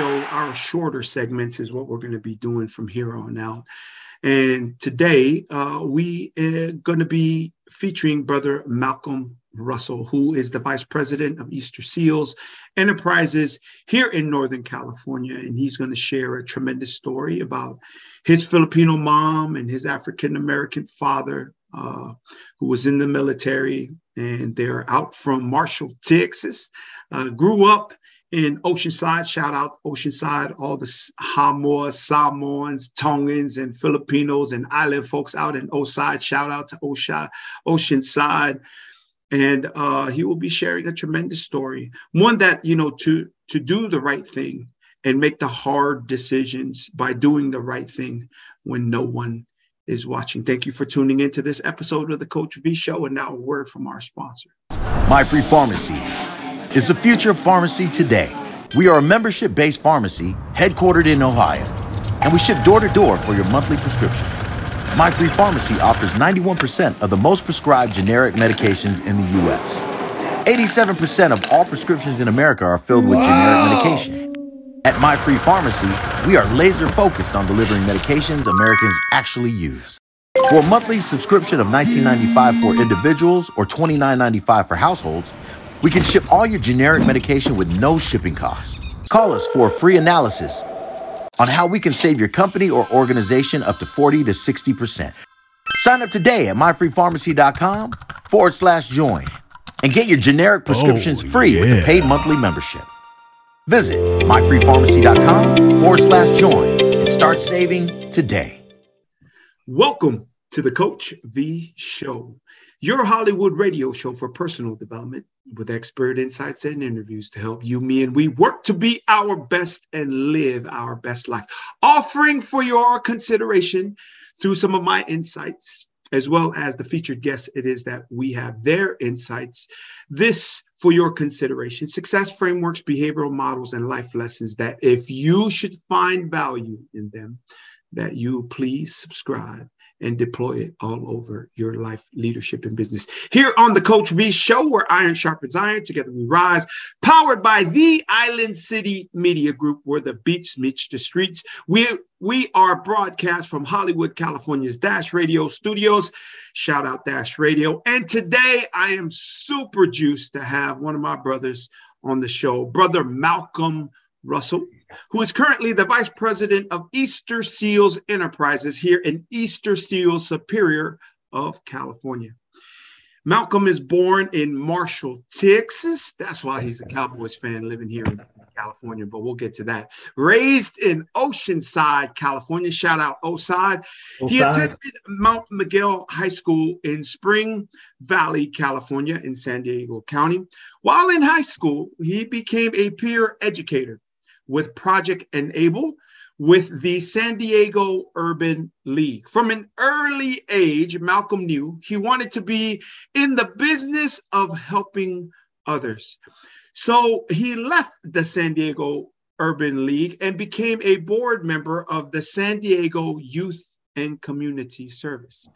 Show. Our shorter segments is what we're going to be doing from here on out. And today uh, we are going to be featuring Brother Malcolm Russell, who is the Vice President of Easter Seals Enterprises here in Northern California. And he's going to share a tremendous story about his Filipino mom and his African American father, uh, who was in the military. And they're out from Marshall, Texas. Uh, grew up in Oceanside. Shout out Oceanside, all the Samoa, Samoans, Tongans, and Filipinos and island folks out in Oside. Shout out to Oceanside. And uh, he will be sharing a tremendous story, one that you know to to do the right thing and make the hard decisions by doing the right thing when no one is watching. Thank you for tuning into this episode of the Coach V Show. And now a word from our sponsor. My Free Pharmacy is the future of pharmacy today. We are a membership based pharmacy headquartered in Ohio, and we ship door to door for your monthly prescription. My Free Pharmacy offers 91% of the most prescribed generic medications in the US. 87% of all prescriptions in America are filled with wow. generic medication. At My Free Pharmacy, we are laser focused on delivering medications Americans actually use. For a monthly subscription of $19.95 for individuals or $29.95 for households, we can ship all your generic medication with no shipping costs. Call us for a free analysis on how we can save your company or organization up to 40 to 60%. Sign up today at myfreepharmacy.com forward slash join and get your generic prescriptions oh, free yeah. with a paid monthly membership. Visit myfreepharmacy.com forward slash join and start saving today. Welcome to the Coach V Show, your Hollywood radio show for personal development with expert insights and interviews to help you, me, and we work to be our best and live our best life. Offering for your consideration through some of my insights, as well as the featured guests, it is that we have their insights. This for your consideration success frameworks, behavioral models, and life lessons that if you should find value in them, that you please subscribe and deploy it all over your life, leadership, and business. Here on the Coach V Show, where iron sharpens iron, together we rise, powered by the Island City Media Group, where the beats meets the streets. We we are broadcast from Hollywood, California's Dash Radio studios. Shout out Dash Radio. And today I am super juiced to have one of my brothers on the show, brother Malcolm Russell who is currently the vice president of Easter Seals Enterprises here in Easter Seals Superior of California. Malcolm is born in Marshall, Texas. That's why he's a Cowboys fan living here in California, but we'll get to that. Raised in Oceanside, California. Shout out Oside. He attended Mount Miguel High School in Spring Valley, California, in San Diego County. While in high school, he became a peer educator with Project Enable with the San Diego Urban League. From an early age, Malcolm knew he wanted to be in the business of helping others. So he left the San Diego Urban League and became a board member of the San Diego Youth and Community Service.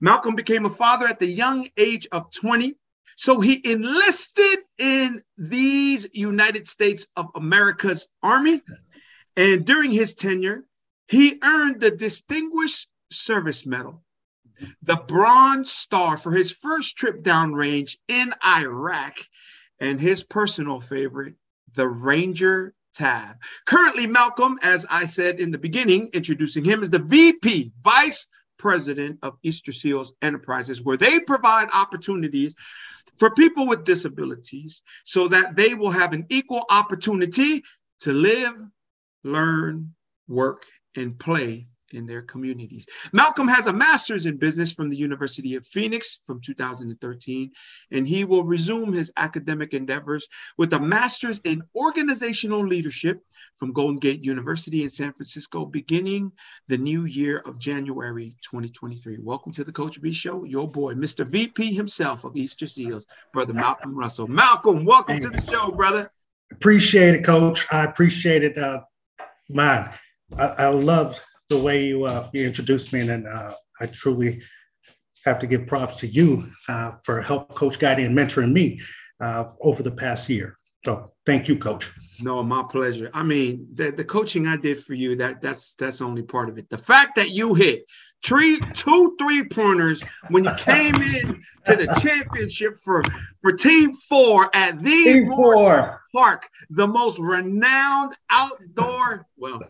Malcolm became a father at the young age of 20 so he enlisted in these United States of America's Army. And during his tenure, he earned the Distinguished Service Medal, the Bronze Star for his first trip downrange in Iraq, and his personal favorite, the Ranger tab. Currently, Malcolm, as I said in the beginning, introducing him as the VP, Vice President of Easter Seals Enterprises, where they provide opportunities for people with disabilities so that they will have an equal opportunity to live, learn, work, and play in their communities. Malcolm has a master's in business from the University of Phoenix from 2013, and he will resume his academic endeavors with a master's in organizational leadership from Golden Gate University in San Francisco, beginning the new year of January 2023. Welcome to the Coach V Show, your boy, Mr. VP himself of Easter Seals, Brother Malcolm Russell. Malcolm, welcome to the show, brother. Appreciate it, Coach. I appreciate it. Uh, man, I, I love the way you, uh, you introduced me, and uh, I truly have to give props to you uh, for help coach guiding and mentoring me uh, over the past year. So thank you, coach. No, my pleasure. I mean, the, the coaching I did for you, that that's that's only part of it. The fact that you hit three, two three pointers when you came in to the championship for for Team Four at the Team Four Park, the most renowned outdoor, well,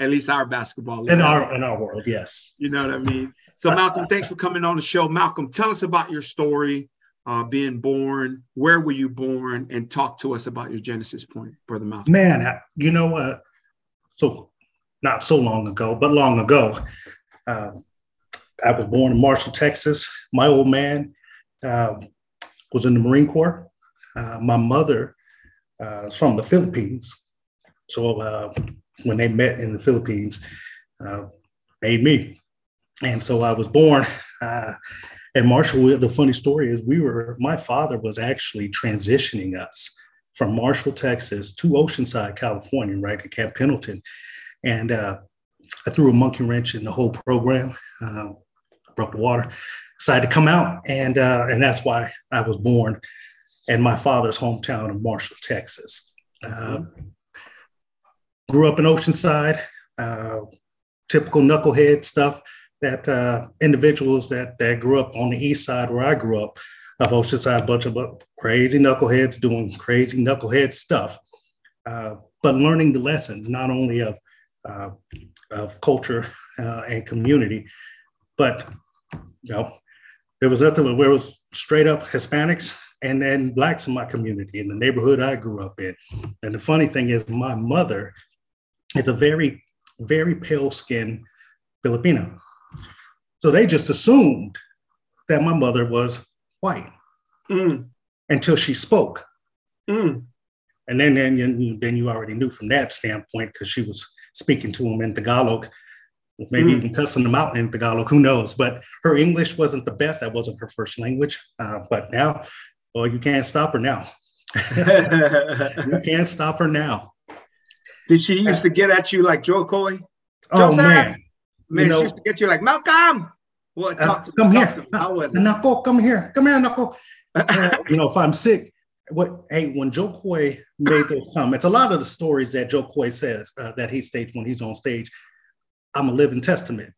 at least our basketball in our in our world, yes. You know what I mean. So Malcolm, thanks for coming on the show. Malcolm, tell us about your story uh, being born. Where were you born? And talk to us about your genesis point, Brother Malcolm. Man, you know, uh, so not so long ago, but long ago, uh, I was born in Marshall, Texas. My old man uh, was in the Marine Corps. Uh, my mother uh, is from the Philippines. So uh, when they met in the Philippines, made me. And so I was born and Marshall, the funny story is we were, my father was actually transitioning us from Marshall, Texas to Oceanside, California, right at Camp Pendleton. And uh, I threw a monkey wrench in the whole program, uh, broke the water, decided to come out. And, uh, and that's why I was born in my father's hometown of Marshall, Texas. Uh, grew up in Oceanside, uh, typical knucklehead stuff that uh, individuals that that grew up on the east side where I grew up of Oceanside, a bunch of crazy knuckleheads doing crazy knucklehead stuff, uh, but learning the lessons not only of uh, of culture uh, and community, but you know there was nothing where it was straight up Hispanics and then blacks in my community in the neighborhood I grew up in. And the funny thing is, my mother is a very very pale skinned Filipino. So they just assumed that my mother was white mm. until she spoke. Mm. And then, then, you, then you already knew from that standpoint because she was speaking to him in Tagalog, maybe mm. even cussing them out in Tagalog, who knows? But her English wasn't the best. That wasn't her first language. Uh, but now, well, you can't stop her now. you can't stop her now. Did she used to get at you like Jo Koy? Oh, man. Man, you know, she used to get you like Malcolm. Well, uh, talk to, come talk here. To How was it? Knuckle, come here. Come here, Knuckle. uh, you know, if I'm sick, what? Hey, when Jo Koy made those comments, a lot of the stories that Jo Koy says uh, that he states when he's on stage, I'm a living testament.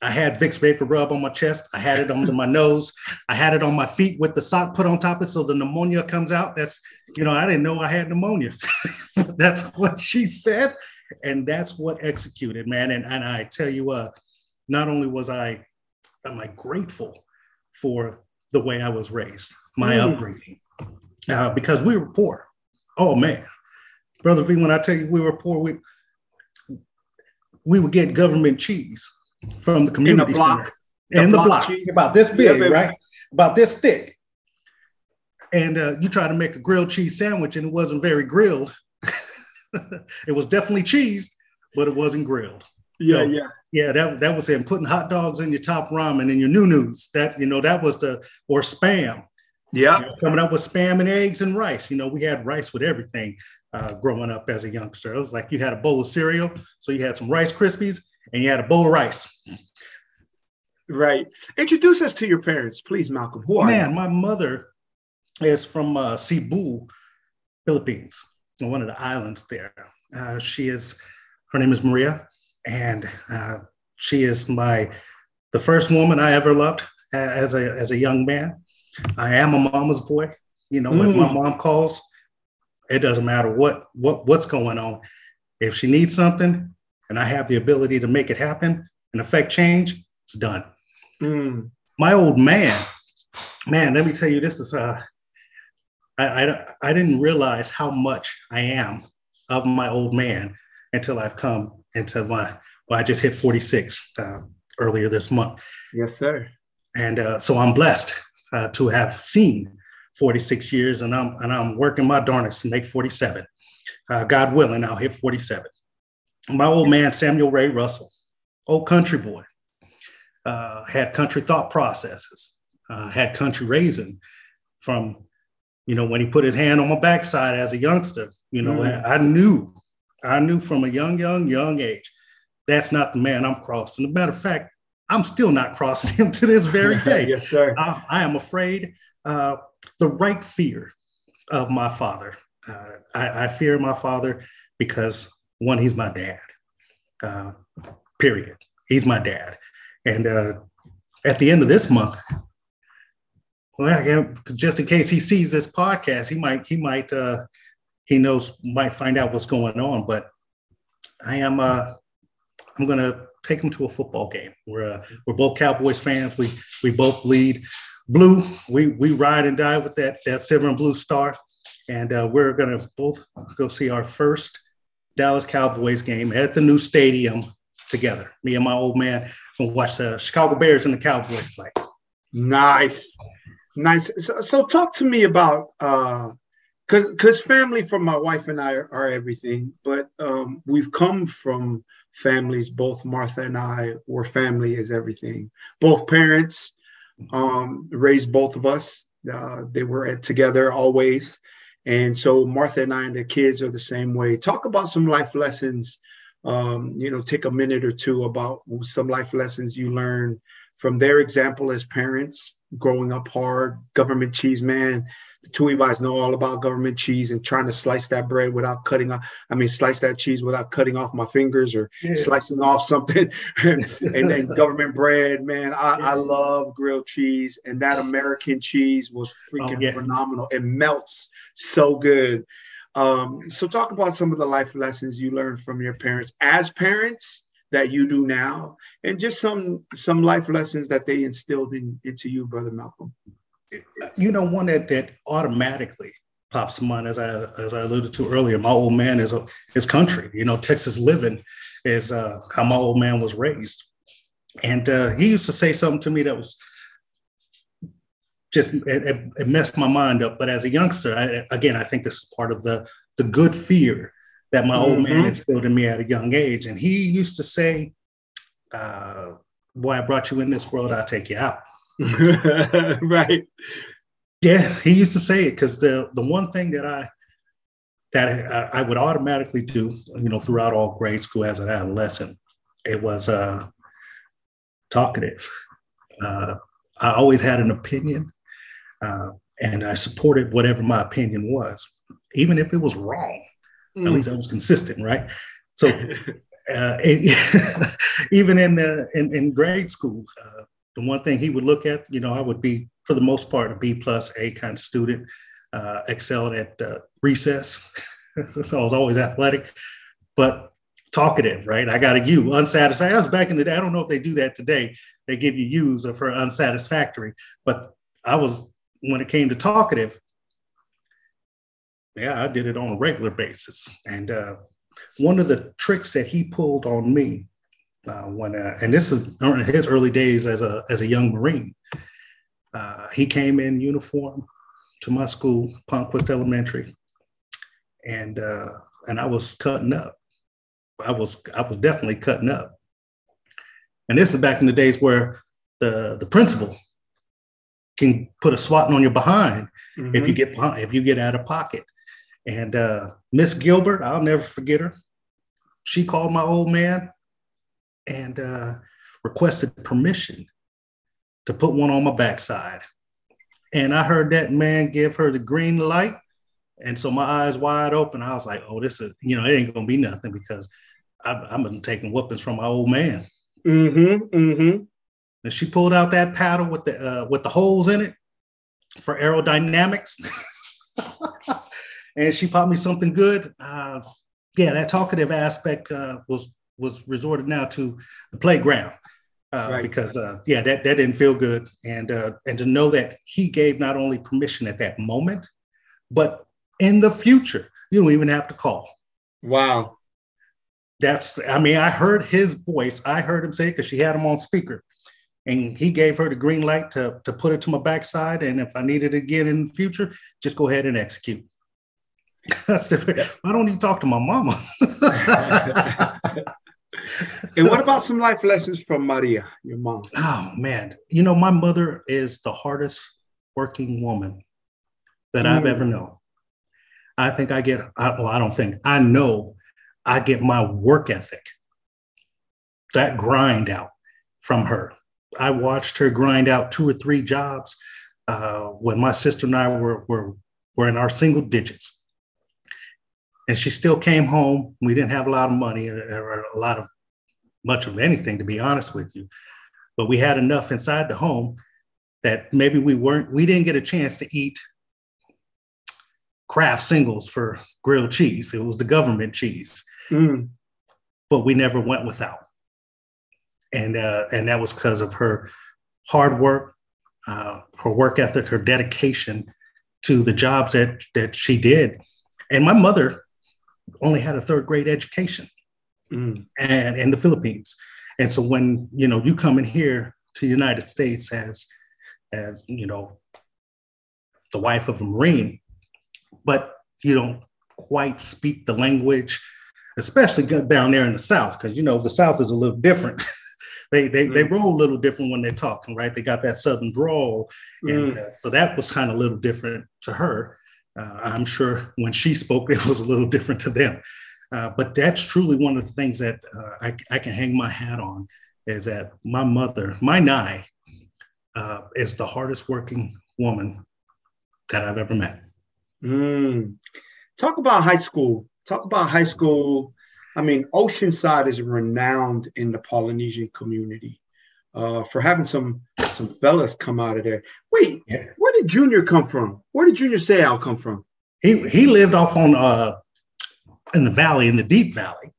I had Vicks VapoRub on my chest. I had it under my nose. I had it on my feet with the sock put on top of it so the pneumonia comes out. That's, you know, I didn't know I had pneumonia. that's what she said and that's what executed, man. And, and I tell you, uh, not only was I, am I grateful for the way I was raised, my mm. upbringing, uh, because we were poor. Oh man, brother V, when I tell you we were poor, we we would get government cheese from the community in the block, the in the block, block about this big, yeah, right? About this thick. And uh, you try to make a grilled cheese sandwich, and it wasn't very grilled. it was definitely cheesed, but it wasn't grilled. Yeah, so, yeah. Yeah, that, that was him putting hot dogs in your top ramen and your new news. That, you know, that was the, or spam. Yeah. You know, coming up with spam and eggs and rice. You know, we had rice with everything uh, growing up as a youngster. It was like you had a bowl of cereal. So you had some Rice Krispies and you had a bowl of rice. Right. Introduce us to your parents, please, Malcolm. Who are Man, you? my mother is from uh, Cebu, Philippines one of the islands there. Uh, she is, her name is Maria, and uh, she is my, the first woman I ever loved as a, as a young man. I am a mama's boy. You know, mm. my mom calls, it doesn't matter what, what, what's going on. If she needs something and I have the ability to make it happen and affect change, it's done. Mm. My old man, man, let me tell you, this is, uh, I, I, I didn't realize how much I am of my old man until I've come into my, well, I just hit 46 uh, earlier this month. Yes, sir. And uh, so I'm blessed uh, to have seen 46 years and I'm, and I'm working my darnest to make 47. Uh, God willing, I'll hit 47. My old man, Samuel Ray Russell, old country boy, uh, had country thought processes, uh, had country raising from you know, when he put his hand on my backside as a youngster, you know, mm. I knew, I knew from a young, young, young age, that's not the man I'm crossing. As a matter of fact, I'm still not crossing him to this very day. yes, sir. I, I am afraid uh, the right fear of my father Uh, I, I, fear my father because one, he's my dad. Uh, period. He's my dad. And uh, at the end of this month, well, just in case he sees this podcast, he might he might uh, he knows might find out what's going on. But I am uh, I'm gonna take him to a football game. We're uh, we're both Cowboys fans. We we both bleed blue. We we ride and die with that that silver and blue star, and uh, we're gonna both go see our first Dallas Cowboys game at the new stadium together. Me and my old man gonna watch the Chicago Bears and the Cowboys play. Nice, nice. So, so talk to me about uh, because because family for my wife and I are, are everything, but um, we've come from families. Both Martha and I were family is everything. Both parents um, raised both of us. Uh, they were at, together always, and so Martha and I and the kids are the same way. Talk about some life lessons. Um, you know, take a minute or two about some life lessons you learned from their example as parents, growing up hard, government cheese man. The two of us know all about government cheese and trying to slice that bread without cutting off. I mean, slice that cheese without cutting off my fingers or yeah. slicing off something. and then government bread, man. I, yeah. I, love grilled cheese, and that American cheese was freaking oh, yeah. phenomenal. It melts so good. Um, so talk about some of the life lessons you learned from your parents as parents that you do now and just some some life lessons that they instilled in, into you brother malcolm. You know one that, that automatically pops to mind as i as i alluded to earlier my old man is a is country. You know texas living is uh, how my old man was raised. And uh, he used to say something to me that was just it, it, messed my mind up. But as a youngster I, again i think this is part of the the good fear that my mm-hmm. old man instilled in me at a young age. And he used to say, uh, Boy, I brought you in this world, I'll take you out. right. Yeah, he used to say it because the the one thing that I that I, I, would automatically do, you know, throughout all grade school as an adolescent, it was uh, talkative. Uh, I always had an opinion, uh, and I supported whatever my opinion was, even if it was wrong. Mm. At least I was consistent, right? So uh, even in, the, in, in grade school, uh, the one thing he would look at, you know, I would be for the most part a B plus A kind of student, uh, excelled at uh, recess, so I was always athletic, but talkative, right? I got a U, unsatisfied. I was back in the day. I don't know if they do that today. They give you U's for unsatisfactory, but I was when it came to talkative, yeah, I did it on a regular basis. And uh, one of the tricks that he pulled on me uh, when, uh, and this is his early days as a as a young Marine. Uh, he came in uniform to my school, Palmquist Elementary, and uh, and I was cutting up. I was I was definitely cutting up. And this is back in the days where the the principal can put a swatting on your behind mm-hmm. if you get if you get out of pocket. And uh, Miss Gilbert, I'll never forget her. She called my old man and uh, requested permission to put one on my backside. And I heard that man give her the green light. And so my eyes wide open. I was like, oh, this is, you know, it ain't going to be nothing because I've, I've been taking whoopings from my old man. Mm-hmm, mm-hmm. And she pulled out that paddle with the uh, with the holes in it for aerodynamics. and she taught me something good. Uh, yeah, that talkative aspect uh, was was resorted now to the playground uh, right. because uh, yeah, that that didn't feel good, and uh, and to know that he gave not only permission at that moment, but in the future, you don't even have to call. Wow. That's, I mean, I heard his voice. I heard him say, because she had him on speaker and he gave her the green light to, to put it to my backside. And if I need it again in the future, just go ahead and execute. Why don't you talk to my mama? and what about some life lessons from Maria, your mom? Oh man, you know my mother is the hardest working woman that mm. I've ever known. I think I get. I, well, I don't think I know. I get my work ethic, that grind out from her. I watched her grind out two or three jobs uh, when my sister and I were, were were in our single digits and she still came home. We didn't have a lot of money or, or a lot of much of anything, to be honest with you, but we had enough inside the home that maybe we weren't we didn't get a chance to eat Kraft singles for grilled cheese. It was the government cheese, mm. but we never went without, and uh, and that was because of her hard work, uh, her work ethic, her dedication to the jobs that that she did. And my mother only had a third grade education, mm. and in the Philippines. And so when you know you come in here to the United States as as you know the wife of a Marine, but you don't quite speak the language, especially down there in the South, because you know the South is a little different. they they, mm. they roll a little different when they're talking, right? They got that Southern drawl, and mm. uh, so that was kind of a little different to her. Uh, I'm sure when she spoke, it was a little different to them. Uh, but that's truly one of the things that uh, I, I, can hang my hat on is that my mother, my Nye, uh, is the hardest working woman that I've ever met. Mm. Talk about high school. Talk about high school. I mean, Oceanside is renowned in the Polynesian community uh, for having some some fellas come out of there. Wait, yeah. where did Junior come from? Where did Junior Seau come from? He he lived off on uh in the valley, in the deep valley.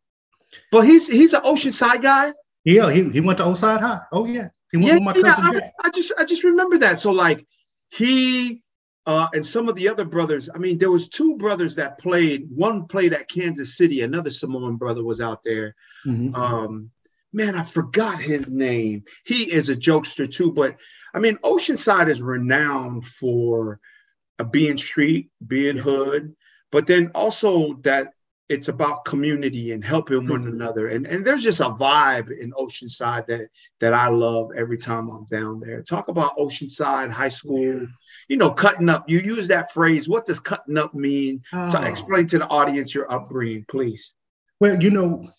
But he's he's an Oceanside guy. Yeah, he, he went to Oside High. Oh yeah, he went yeah, with my cousin. Yeah, I, I just I just remember that. So like he uh, and some of the other brothers. I mean, there was two brothers that played. One played at Kansas City. Another Samoan brother was out there. Mm-hmm. Um, man, I forgot his name. He is a jokester too. But I mean, Oceanside is renowned for uh, being street, being hood, but then also that it's about community and helping one mm-hmm. another. And, and there's just a vibe in Oceanside that that I love every time I'm down there. Talk about Oceanside High School, you know, cutting up. You use that phrase. What does cutting up mean? Oh. To explain to the audience your upbringing, please. Well, you know,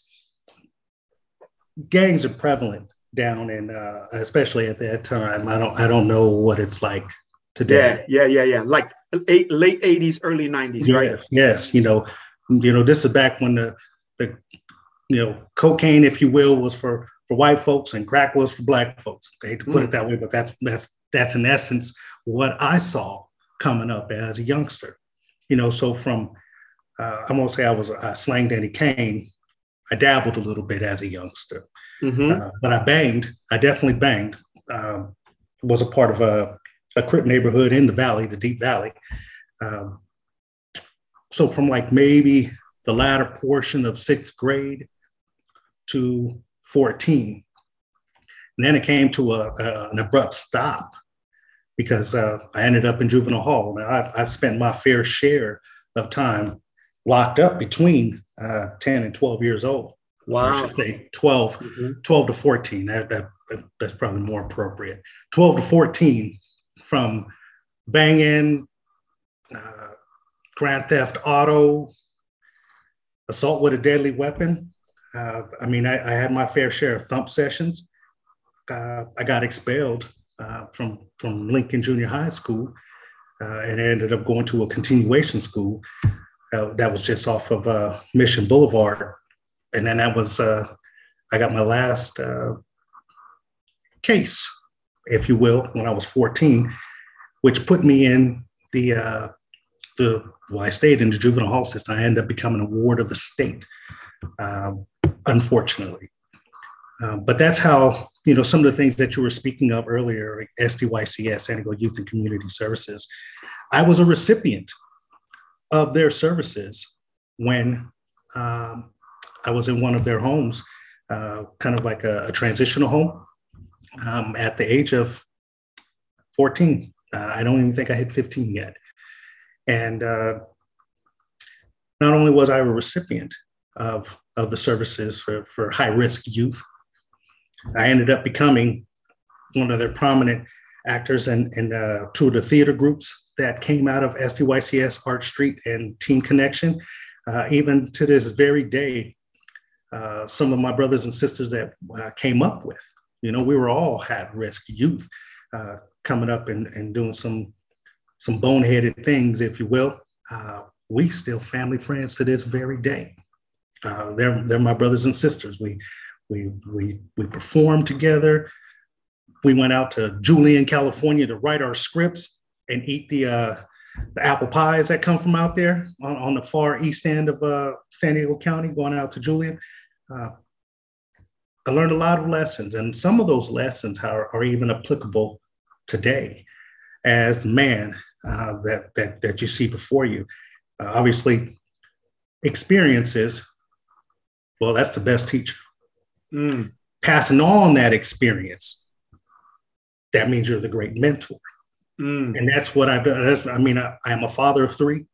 gangs are prevalent down in uh, especially at that time. I don't I don't know what it's like today. Yeah, yeah, yeah, yeah. Like eight, late 80s, early 90s, yes, right? Yes, you know, you know, this is back when the the you know cocaine, if you will, was for for white folks and crack was for black folks. I hate to put mm. it that way, but that's that's that's in essence what I saw coming up as a youngster. You know, so from uh, I'm gonna say I was a slang Danny Kane. I dabbled a little bit as a youngster, mm-hmm. uh, but I banged. I definitely banged. Uh, was a part of a, a Crip neighborhood in the valley, the Deep Valley. Um, so from like maybe the latter portion of sixth grade to 14. And then it came to a, a, an abrupt stop because uh, I ended up in juvenile hall. Now, I've, I've, spent my fair share of time locked up between uh, 10 and 12 years old. Wow. I should say 12, mm-hmm. 12 to 14. That, that, that's probably more appropriate. 12 to 14 from banging, uh, grand theft auto, assault with a deadly weapon. Uh, I mean, I, I, had my fair share of thump sessions. Uh, I got expelled uh, from from Lincoln Junior High School, uh, and ended up going to a continuation school uh, that was just off of uh, Mission Boulevard, and then that was I got my last case, if you will, when I was 14, which put me in the the well, I stayed in the juvenile hall system. I ended up becoming a ward of the state, uh, unfortunately. Uh, but that's how, you know, some of the things that you were speaking of earlier, like SDYCS, San Diego Youth and Community Services, I was a recipient of their services when um, I was in one of their homes, uh, kind of like a, a transitional home um, at the age of 14. Uh, I don't even think I hit 15 yet. And uh, not only was I a recipient of, of the services for, for high risk youth, I ended up becoming one of their prominent actors and, and uh, two of the theater groups that came out of SDYCS, Art Street, and Team Connection. Uh, even to this very day, uh, some of my brothers and sisters that uh, came up with, you know, we were all at risk youth uh, coming up and, and doing some some boneheaded things, if you will, uh, we still family friends to this very day. Uh, they're they're my brothers and sisters. We we we we performed together. We went out to Julian, California, to write our scripts and eat the uh, the apple pies that come from out there on, on the far east end of uh, San Diego County, going out to Julian. Uh, I learned a lot of lessons, and some of those lessons are, are even applicable today as the man uh, that, that, that you see before you. Uh, obviously, experiences, well, that's the best teacher. Mm. Passing on that experience, that means you're the great mentor. Mm. And that's what I've done. That's, I mean, I, I, am a father of three.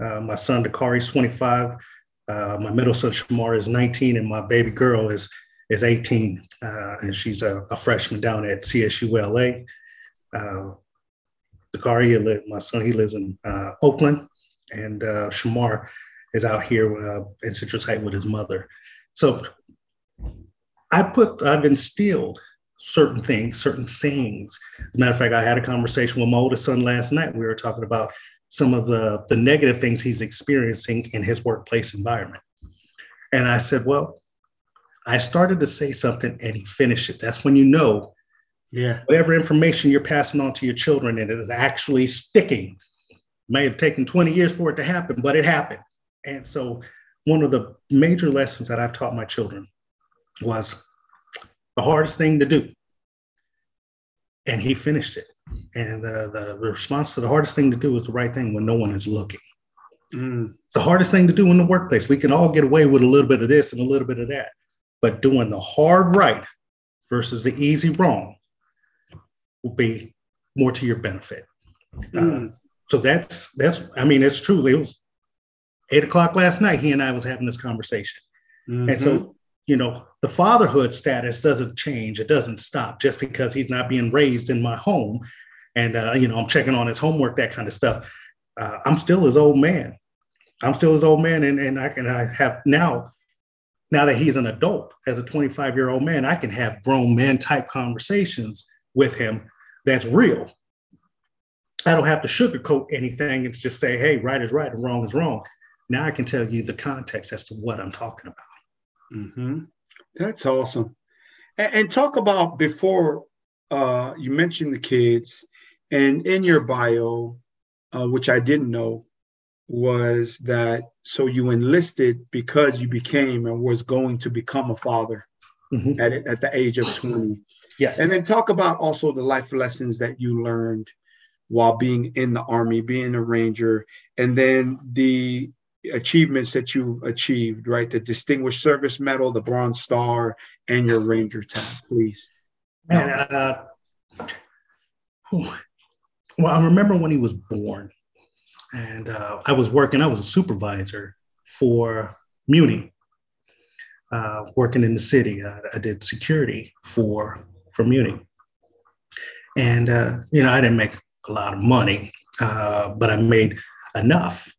Uh, my son, Dakari, is 25. Uh, my middle son, Shamar, is 19. And my baby girl is, is 18. Uh, and she's a, a, freshman down at CSU LA. Uh, Dakari, my son, he lives in uh, Oakland. And uh, Shamar is out here uh, in Citrus Heights with his mother. So I put, I've instilled certain things, certain sayings. As a matter of fact, I had a conversation with my oldest son last night. We were talking about some of the, the negative things he's experiencing in his workplace environment. And I said, Well, I started to say something and he finished it. That's when you know yeah. whatever information you're passing on to your children and it is actually sticking. May have taken 20 years for it to happen, but it happened. And so one of the major lessons that I've taught my children was the hardest thing to do. And he finished it. And the, the response to the hardest thing to do is the right thing when no one is looking. Mm. It's the hardest thing to do in the workplace. We can all get away with a little bit of this and a little bit of that. But doing the hard right versus the easy wrong will be more to your benefit. Mm. Uh, so that's that's I mean it's true. it was eight o'clock last night. He and I was having this conversation, mm-hmm. and so mm-hmm you know, the fatherhood status doesn't change. It doesn't stop just because he's not being raised in my home. And, uh, you know, I'm checking on his homework, that kind of stuff. Uh, I'm still his old man. I'm still his old man. And, and I can I have now, now that he's an adult as a 25 year old man, I can have grown man type conversations with him that's real. I don't have to sugarcoat anything and just say, hey, right is right and wrong is wrong. Now I can tell you the context as to what I'm talking about. Mm-hmm. That's awesome. And, and, talk about before uh, you mentioned the kids, and in your bio, uh, which I didn't know, was that so you enlisted because you became and was going to become a father mm-hmm. at, at the age of 20. Yes. And then talk about also the life lessons that you learned while being in the army, being a ranger, and then the achievements that you achieved, right? The Distinguished Service Medal, the Bronze Star, and your Ranger tab, please. And uh, well, I remember when he was born, and uh, I was working. I was a supervisor for Muni, uh, working in the city. I, I, did security for for Muni, and uh, you know I didn't make a lot of money, uh, but I made enough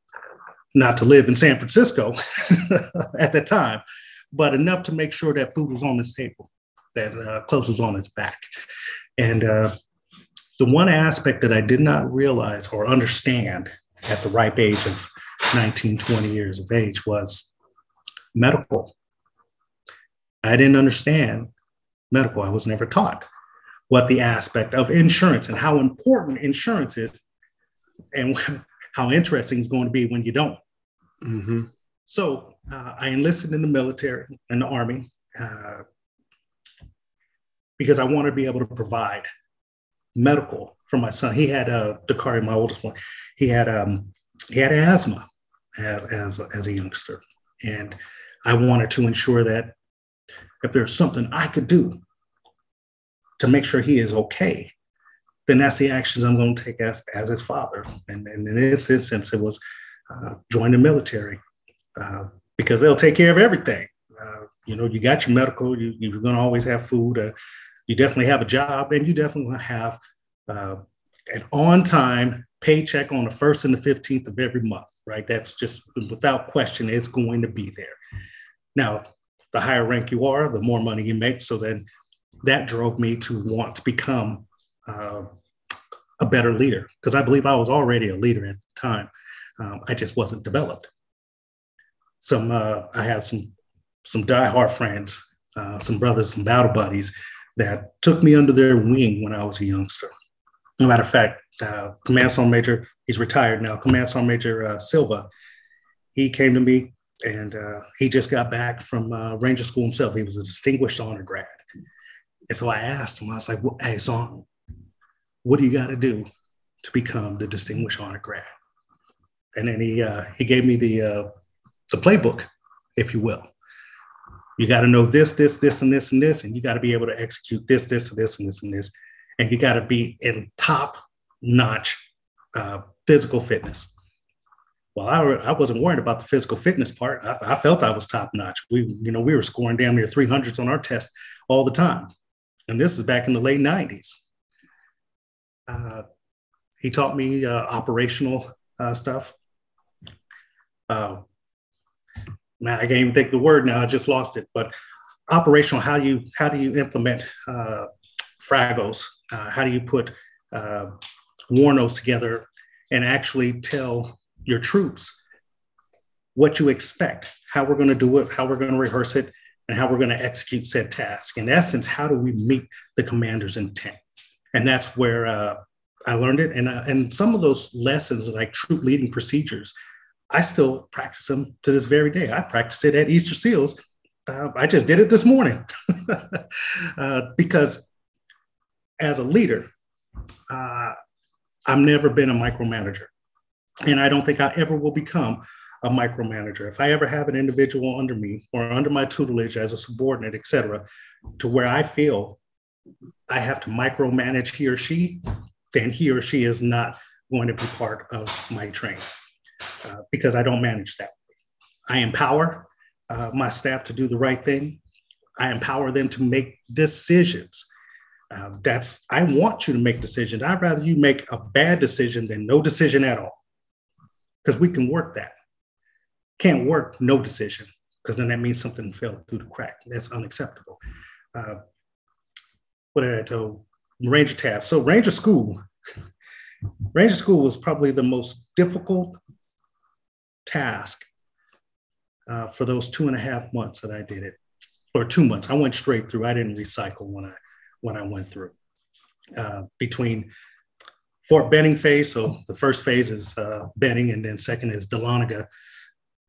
not to live in San Francisco at that time, but enough to make sure that food was on his table, that uh, clothes was on its back. And uh, the one aspect that I did not realize or understand at the ripe age of 19, 20 years of age was medical. I didn't understand medical. I was never taught what the aspect of insurance and how important insurance is and how interesting it's going to be when you don't. Mm-hmm. So uh, I enlisted in the military and the army uh, because I wanted to be able to provide medical for my son. He had a uh, Dakari, my oldest one. He had um, he had asthma as as as a youngster, and I wanted to ensure that if there's something I could do to make sure he is okay, then that's the actions I'm going to take as as his father. And, and in this instance, it was uh, join the military uh, because they'll take care of everything. Uh, you know, you got your medical, you, you're going to always have food. Uh, you definitely have a job, and you definitely have uh, an on time paycheck on the first and the 15th of every month, right? That's just without question, it's going to be there. Now, the higher rank you are, the more money you make. So then that drove me to want to become a better leader because I believe I was already a leader at the time. Um, I just wasn't developed. Some uh, I have some some diehard friends, uh, some brothers, some battle buddies that took me under their wing when I was a youngster. No matter of fact, uh, Command Sergeant Major, he's retired now. Command Sergeant Major uh, Silva, he came to me and uh, he just got back from uh, Ranger School himself. He was a distinguished honor grad. And so I asked him, I was like, well, hey, son, what do you got to do to become the distinguished honor grad? And then he, uh, he gave me the, uh, the playbook, if you will. You got to know this, this, this, and this, and this, and you got to be able to execute this, this, and this, and this, and this. And you got to be in top notch uh, physical fitness. Well, I, I wasn't worried about the physical fitness part. I, I felt I was top notch. We, you know, we were scoring damn near 300s on our test all the time. And this is back in the late 90s. Uh, he taught me uh, operational uh, stuff. Uh, now I can't even think the word now. I just lost it. But operational, how you how do you implement uh, fragos? Uh, how do you put uh, warnos together and actually tell your troops what you expect, how we're going to do it, how we're going to rehearse it, and how we're going to execute said task. In essence, how do we meet the commander's intent? And that's where uh, I learned it. And, uh, and some of those lessons, like troop leading procedures, I still practice them to this very day. I practice it at Easter Seals. Uh, I just did it this morning uh, because as a leader, uh, I've never been a micromanager. And I don't think I ever will become a micromanager. If I ever have an individual under me or under my tutelage as a subordinate, et cetera, to where I feel I have to micromanage he or she, then he or she is not going to be part of my training uh, because I don't manage that. I empower uh, my staff to do the right thing. I empower them to make decisions. Uh, that's I want you to make decisions. I'd rather you make a bad decision than no decision at all, because we can work that. Can't work no decision, because then that means something fell through the crack. That's unacceptable. Uh, what did I tell Ranger Task? So Ranger School, Ranger School was probably the most difficult task uh, for those two and a half months that I did it, or two months. I went straight through. I didn't recycle when I when I went through. Uh, between Fort Benning phase, so the first phase is uh, Benning, and then second is Dahlonega,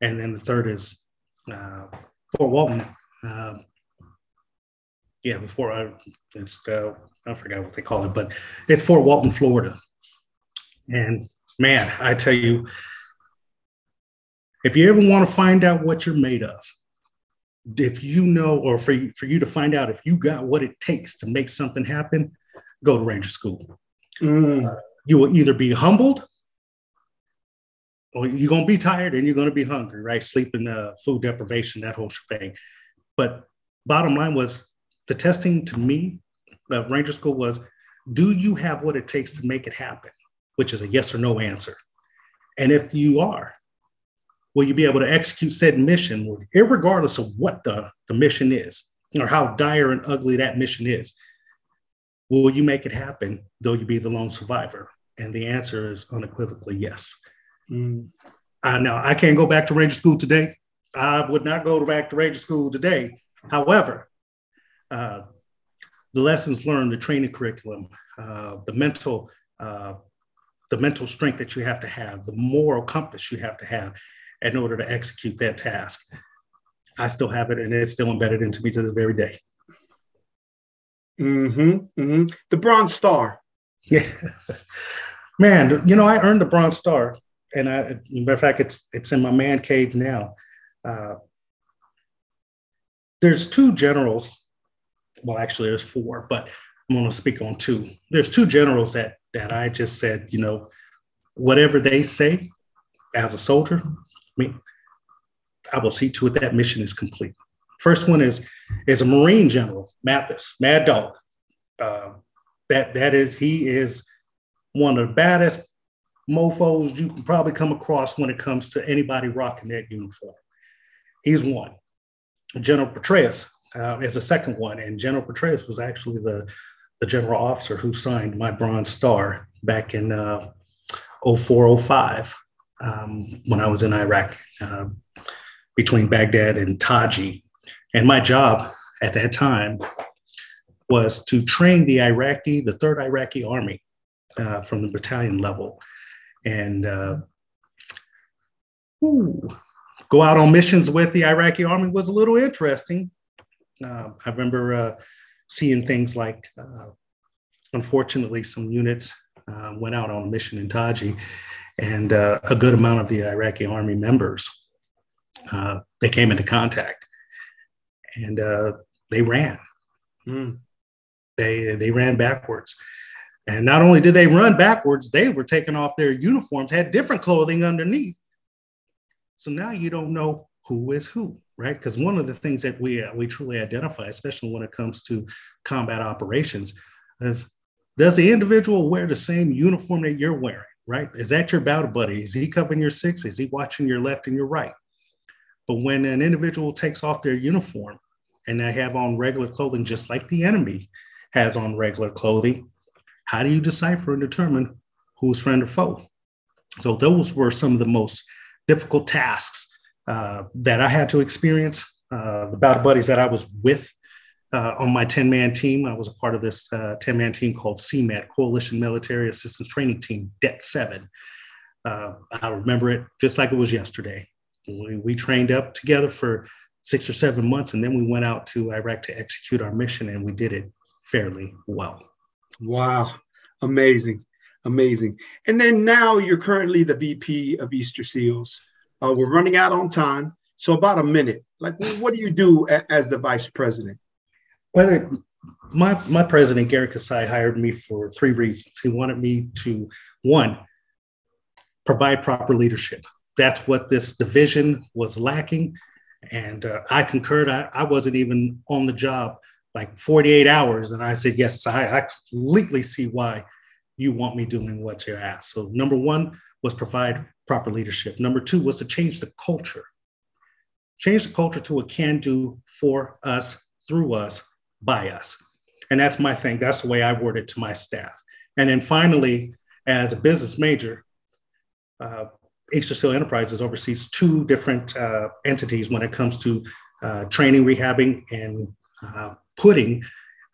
and then the third is uh, Fort Walton. Uh, yeah, before I, it's uh, I forgot what they call it, but it's Fort Walton, Florida. And man, I tell you, if you ever want to find out what you're made of, if you know, or for you, for you to find out if you got what it takes to make something happen, go to Ranger School. Mm. Uh, you will either be humbled or you're going to be tired and you're going to be hungry, right? Sleeping, uh, food deprivation, that whole shebang. But bottom line was the testing to me of Ranger School was do you have what it takes to make it happen? Which is a yes or no answer. And if you are, will you be able to execute said mission, regardless of what the, the mission is or how dire and ugly that mission is? Will you make it happen, though you be the lone survivor? And the answer is unequivocally yes. Mm. Uh, now, I can't go back to Ranger School today. I would not go back to Ranger School today. However, uh, the lessons learned, the training curriculum, uh, the mental, uh, the mental strength that you have to have, the moral compass you have to have, in order to execute that task. I still have it, and it's still embedded into me to this very day. Mm-hmm. mm-hmm. The Bronze Star. Yeah, man. You know, I earned the Bronze Star, and I, matter of fact, it's it's in my man cave now. Uh, there's two generals. Well, actually, there's four, but I'm going to speak on two. There's two generals that that I just said, you know, whatever they say as a soldier, I will see to it that mission is complete. First one is is a Marine General Mattis, Mad Dog. Uh, that that is he is one of the baddest mofo's you can probably come across when it comes to anybody rocking that uniform. He's one. General Petraeus uh, is the second one, and General Petraeus was actually the the general officer who signed my Bronze Star back in uh, 0405 um, when I was in Iraq uh, between Baghdad and Taji. And my job at that time was to train the Iraqi, the third Iraqi army uh, from the battalion level. And uh, ooh, go out on missions with the Iraqi army was a little interesting. Uh, I remember uh, seeing things like, uh, unfortunately, some units uh, went out on a mission in Taji, and uh, a good amount of the Iraqi army members uh, they came into contact, and they ran. Mm. They they ran backwards. And not only did they run backwards, they were taking off their uniforms, had different clothing underneath. So now you don't know who is who, right? Because one of the things that we uh, we truly identify, especially when it comes to combat operations, is does the individual wear the same uniform that you're wearing, right? Is that your battle buddy? Is he covering your six? Is he watching your left and your right? But when an individual takes off their uniform and they have on regular clothing, just like the enemy has on regular clothing, how do you decipher and determine who's friend or foe? So those were some of the most difficult tasks uh, that I had to experience. Uh, the battle buddies that I was with uh, on my 10 man team, I was a part of this 10 uh, man team called CMAT, Coalition Military Assistance Training Team, DET 7. Uh, I remember it just like it was yesterday. We, we trained up together for six or seven months, and then we went out to Iraq to execute our mission, and we did it fairly well. Wow, amazing, amazing. And then now you're currently the VP of Easter Seals. Uh, we're running out on time, so about a minute. Like, what do you do a- as the vice president? Well, my my president Gary Kasai hired me for three reasons. He wanted me to one provide proper leadership. That's what this division was lacking, and uh, I concurred. I, I wasn't even on the job like 48 hours, and I said yes. I, I completely see why you want me doing what you asked. So number one was provide proper leadership. Number two was to change the culture, change the culture to a can do for us, through us, by us. And that's my thing. That's the way I word it to my staff. And then finally, as a business major, uh, Easter Seal Enterprises oversees two different uh, entities when it comes to uh, training, rehabbing, and uh, putting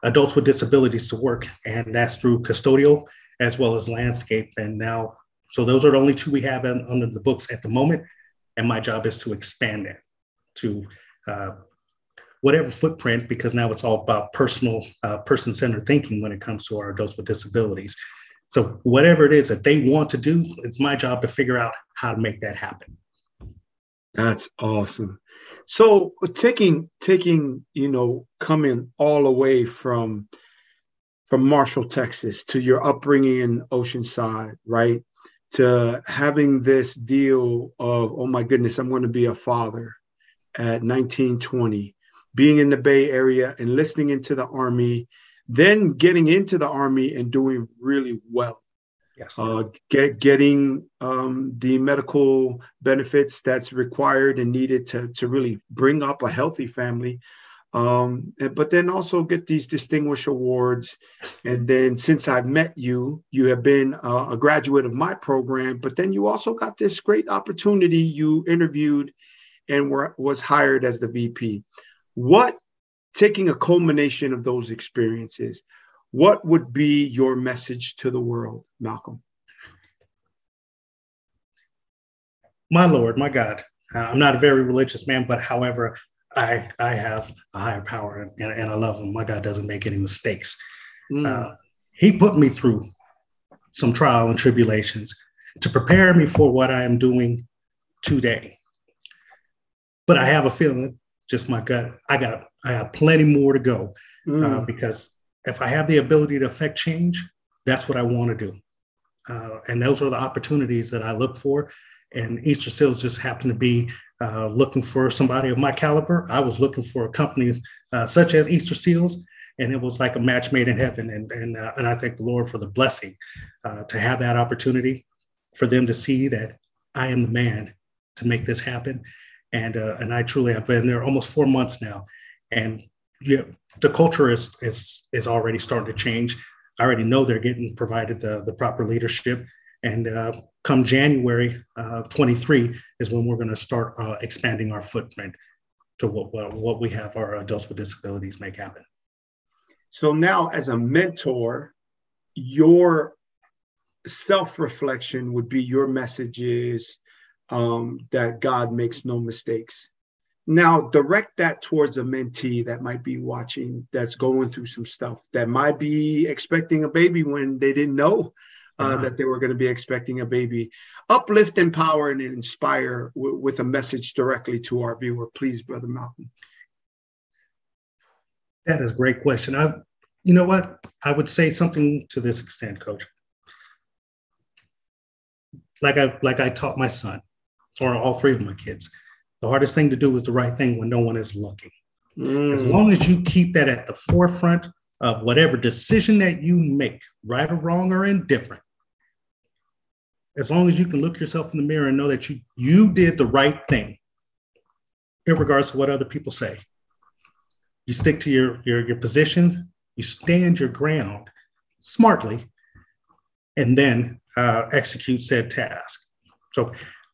adults with disabilities to work. And that's through custodial as well as landscape. And now so those are the only two we have in, under the books at the moment. And my job is to expand it to uh, whatever footprint, because now it's all about personal, uh, person centered thinking when it comes to our adults with disabilities. So whatever it is that they want to do, it's my job to figure out how to make that happen. That's awesome. So taking taking you know coming all the way from from Marshall, Texas, to your upbringing in Oceanside, right? to having this deal of, oh my goodness, I'm going to be a father at 1920, being in the Bay Area, and listening into the Army, then getting into the Army and doing really well. Yes. Uh, get, getting um, the medical benefits that's required and needed to, to really bring up a healthy family um, but then also get these distinguished awards. And then since I've met you, you have been uh, a graduate of my program, but then you also got this great opportunity. You interviewed and were, was hired as the VP. What, taking a culmination of those experiences, what would be your message to the world, Malcolm? My Lord, my God, uh, I'm not a very religious man, but however, I I have a higher power and, and I love him. My God doesn't make any mistakes. Mm. Uh, he put me through some trial and tribulations to prepare me for what I am doing today. But I have a feeling, just my gut, I got I have plenty more to go uh, mm. uh, because if I have the ability to affect change, that's what I want to do. Uh, and those are the opportunities that I look for. And Easter Seals just happened to be uh, looking for somebody of my caliber. I was looking for a company uh, such as Easter Seals, and it was like a match made in heaven. And and uh, and I thank the Lord for the blessing uh, to have that opportunity, for them to see that I am the man to make this happen. And uh, and I truly have been there almost four months now, and the culture is is is already starting to change. I already know they're getting provided the the proper leadership And uh, come January uh, 23 is when we're going to start uh, expanding our footprint to what, what we have our adults with disabilities make happen. So now, as a mentor, your self reflection would be your messages um, that God makes no mistakes. Now, direct that towards a mentee that might be watching, that's going through some stuff, that might be expecting a baby when they didn't know uh, uh-huh. that they were going to be expecting a baby. Uplift, empower, and inspire w- with a message directly to our viewer. Please, Brother Malcolm. That is a great question. I, you know what? I would say something to this extent, Coach. Like I like I taught my son, or all three of my kids the hardest thing to do is the right thing when no one is looking. Mm. As long as you keep that at the forefront of whatever decision that you make, right or wrong or indifferent, as long as you can look yourself in the mirror and know that you you did the right thing, in regards to what other people say. You stick to your, your, your position, you stand your ground smartly, and then uh, execute said task. So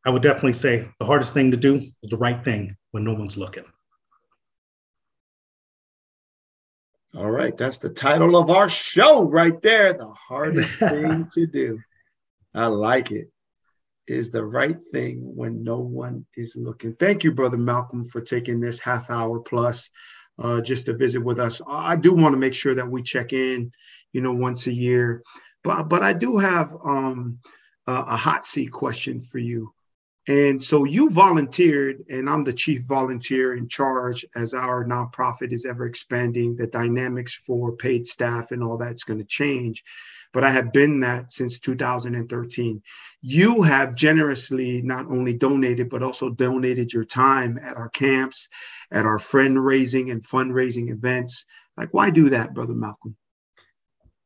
I would definitely say the hardest thing to do is the right thing when no one's looking. All right, that's the title of our show right there. The hardest thing to do. I like it. Is the right thing when no one is looking. Thank you, Brother Malcolm, for taking this half hour plus uh, just to visit with us. I do want to make sure that we check in, you know, once a year. But but I do have um, a hot seat question for you. And so you volunteered, and I'm the chief volunteer in charge as our nonprofit is ever expanding. The dynamics for paid staff and all that's going to change. But I have been that since 2013. You have generously not only donated, but also donated your time at our camps, at our friend raising and fundraising events. Like, why do that, Brother Malcolm?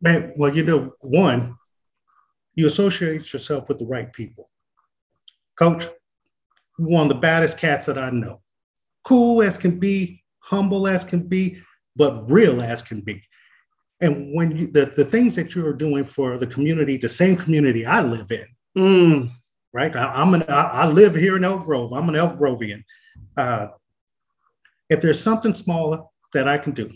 Man, well, you know, one, you associate yourself with the right people Coach, one of the baddest cats that I know. Cool as can be, humble as can be, but real as can be. And when you the, the things that you are doing for the community, the same community I live in, mm. right? I, am an I, I, live here in Elk Grove. I'm an Elk Grovian. Uh, if there's something smaller that I can do,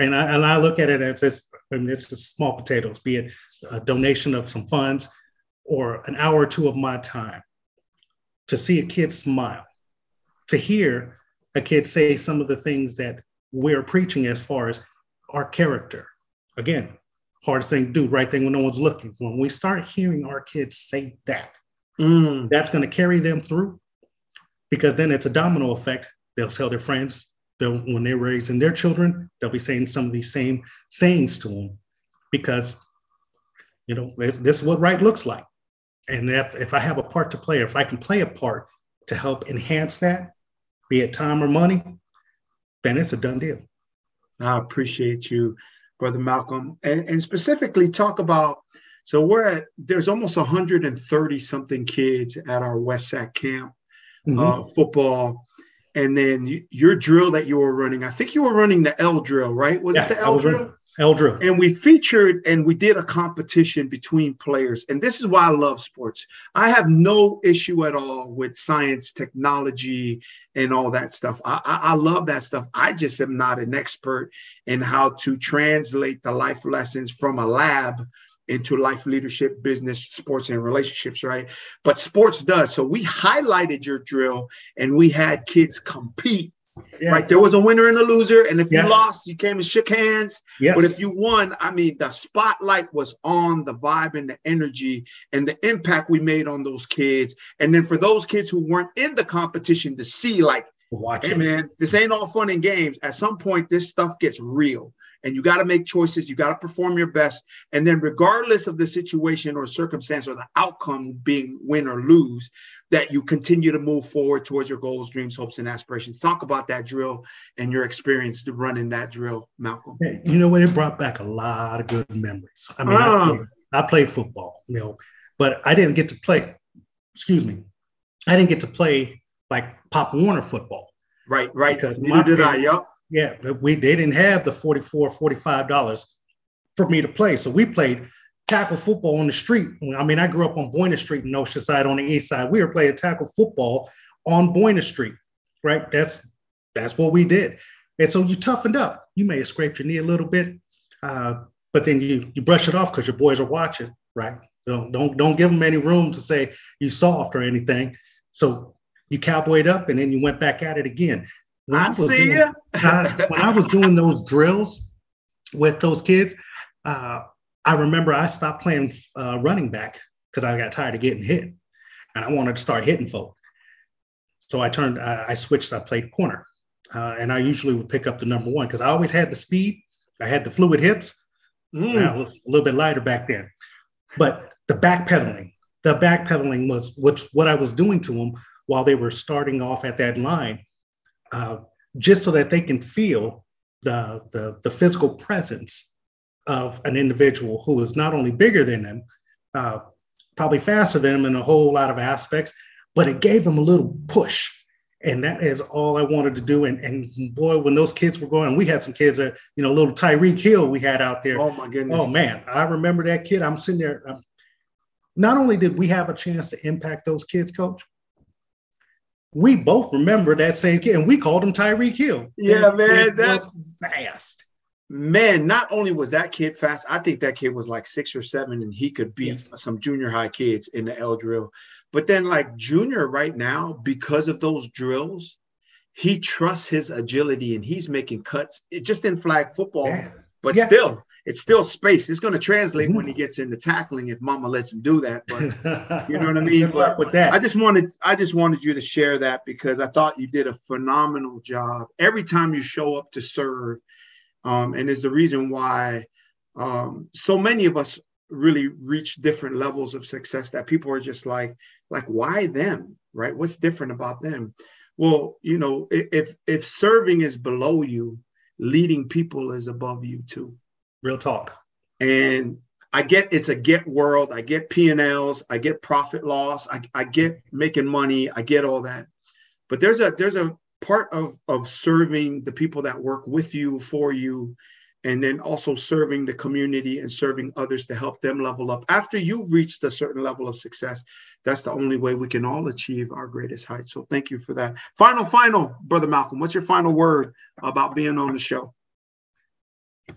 and I, and I look at it as it's, and it's the small potatoes, be it a donation of some funds, or an hour or two of my time to see a kid smile, to hear a kid say some of the things that we're preaching as far as our character. Again, hardest thing to do, right thing when no one's looking. When we start hearing our kids say that, mm. that's going to carry them through because then it's a domino effect. They'll tell their friends, they'll, when they're raising their children, they'll be saying some of these same sayings to them because, you know, this, this is what right looks like. And if, if I have a part to play, or if I can play a part to help enhance that, be it time or money, then it's a done deal. I appreciate you, Brother Malcolm. And, and specifically talk about so we're at there's almost 130 something kids at our West Sac camp, mm-hmm. uh, football. And then your drill that you were running, I think you were running the L drill, right? Was yeah, it the L drill? L drill. And we featured and we did a competition between players. And this is why I love sports. I have no issue at all with science, technology, and all that stuff. I, I, I love that stuff. I just am not an expert in how to translate the life lessons from a lab into life leadership, business, sports, and relationships, right? But sports does. So we highlighted your drill and we had kids compete Yes. Right. There was a winner and a loser. And if you lost, you came and shook hands. Yes. But if you won, I mean, the spotlight was on the vibe and the energy and the impact we made on those kids. And then for those kids who weren't in the competition to see, like, Watch hey, it. man, this ain't all fun and games. At some point, this stuff gets real and you got to make choices. You got to perform your best. And then, regardless of the situation or circumstance or the outcome being win or lose, that you continue to move forward towards your goals, dreams, hopes, and aspirations. Talk about that drill and your experience to running that drill, Malcolm. You know what? It brought back a lot of good memories. I mean, I, ah. played, I played football, you know, but I didn't get to play. Excuse me, I didn't get to play like Pop Warner football. Right, right. Because Neither did parents, I. Yep yeah, we they didn't have the 44 45 dollars for me to play. So we played tackle football on the street. I mean, I grew up on Boynton Street in Oceanside on the east side. We were playing tackle football on Boynton Street, right? That's that's what we did. And so you toughened up. You may have scraped your knee a little bit, uh, but then you you brush it off because your boys are watching, right? Don't don't don't give them any room to say you soft or anything. So you cowboyed up and then you went back at it again. When I, I see doing, you. when I was doing those drills with those kids, uh, I remember I stopped playing uh, running back because I got tired of getting hit, and I wanted to start hitting folk. So I turned, I, I switched. I played corner, uh, and I usually would pick up the number one because I always had the speed. I had the fluid hips. Mm. Was a little bit lighter back then, but the backpedaling, the backpedaling was which what I was doing to them while they were starting off at that line, uh, just so that they can feel the, the the physical presence of an individual who is not only bigger than them, uh, probably faster than them in a whole lot of aspects, but it gave them a little push. And that is all I wanted to do. And, and boy, when those kids were going, we had some kids that, you know, little Tyreek Hill we had out there. Oh my goodness. Oh man, I remember that kid. I'm sitting there. I'm, not only did we have a chance to impact those kids, coach, we both remember that same kid, and we called him Tyreek Hill. Yeah, man, that's fast man, not only was that kid fast, I think that kid was like six or seven and he could beat yes. some junior high kids in the L drill. But then, like junior right now, because of those drills, he trusts his agility and he's making cuts. It just in flag football, yeah. but yeah. still, it's still space. It's going to translate mm-hmm. when he gets into tackling if Mama lets him do that. But you know what I mean. but with that, I just wanted I just wanted you to share that because I thought you did a phenomenal job. Every time you show up to serve, um, and is the reason why um, so many of us really reach different levels of success that people are just like like why them right? What's different about them? Well you know if if serving is below you leading people is above you too. Real talk. And i get it's a get world. I get p&l's i get profit loss. I, I get making money. I get all that. But there's a there's a part of of serving the people that work with you for you and then also serving the community and serving others to help them level up. After you've reached a certain level of success that's the only way we can all achieve our greatest heights. So thank you for that. Final final brother malcolm what's your final word about being on the show?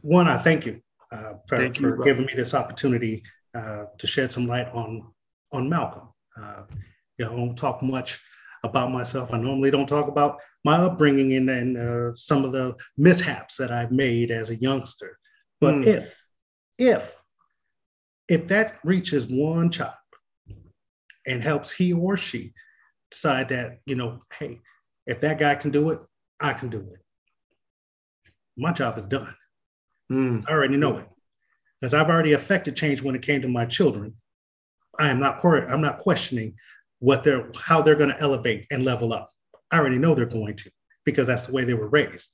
One i thank you uh, for, thank you, for giving me this opportunity uh, to shed some light on on malcolm. Uh, you know i don't talk much about myself. I normally don't talk about my upbringing and, and uh, some of the mishaps that I've made as a youngster. But mm. if, if, if that reaches one child and helps he or she decide that, you know, hey, if that guy can do it, I can do it. My job is done. Mm. I already know it because I've already affected change when it came to my children. I am not I'm not questioning what they're how they're going to elevate and level up. I already know they're going to because that's the way they were raised.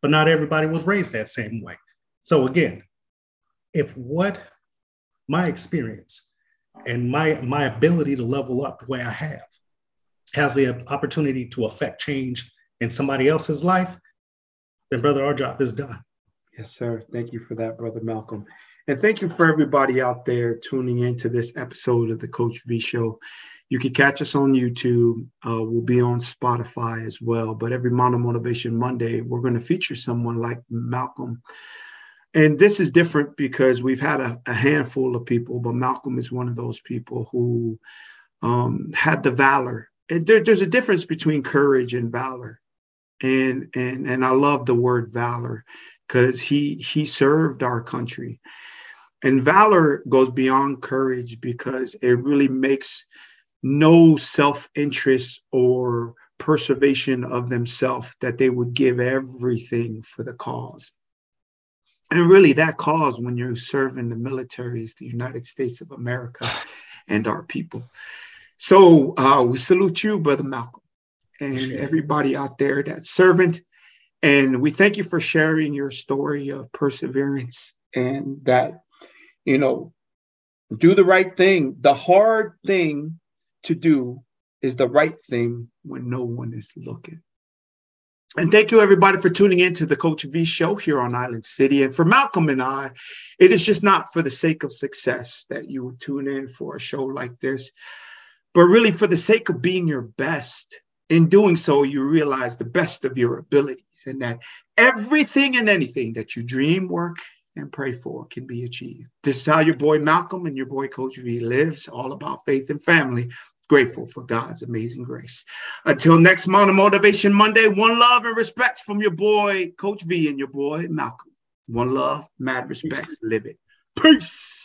But not everybody was raised that same way. So again, if what my experience and my my ability to level up the way I have has the opportunity to affect change in somebody else's life, then brother, our job is done. Yes, sir. Thank you for that, brother Malcolm. And thank you for everybody out there tuning into this episode of the Coach V Show. You can catch us on YouTube. Uh, we'll be on Spotify as well. But every Mono Motivation Monday, we're going to feature someone like Malcolm. And this is different because we've had a, a handful of people, but Malcolm is one of those people who um, had the valor. There, there's a difference between courage and valor. And, and, and I love the word valor because he, he served our country. And valor goes beyond courage because it really makes no self interest or preservation of themselves, that they would give everything for the cause. And really, that cause, when you're serving the military, is the United States of America and our people. So uh, we salute you, Brother Malcolm, and sure. everybody out there that's servant. And we thank you for sharing your story of perseverance and that, you know, do the right thing. The hard thing to do is the right thing when no one is looking. And thank you, everybody, for tuning in to the Coach V show here on Island City. And for Malcolm and I, it is just not for the sake of success that you would tune in for a show like this, but really for the sake of being your best. In doing so, you realize the best of your abilities and that everything and anything that you dream, work, and pray for can be achieved. This is how your boy Malcolm and your boy Coach V lives, all about faith and family grateful for God's amazing grace. Until next Mountain Motivation Monday, one love and respect from your boy, Coach V, and your boy, Malcolm. One love, mad respects, live it. Peace.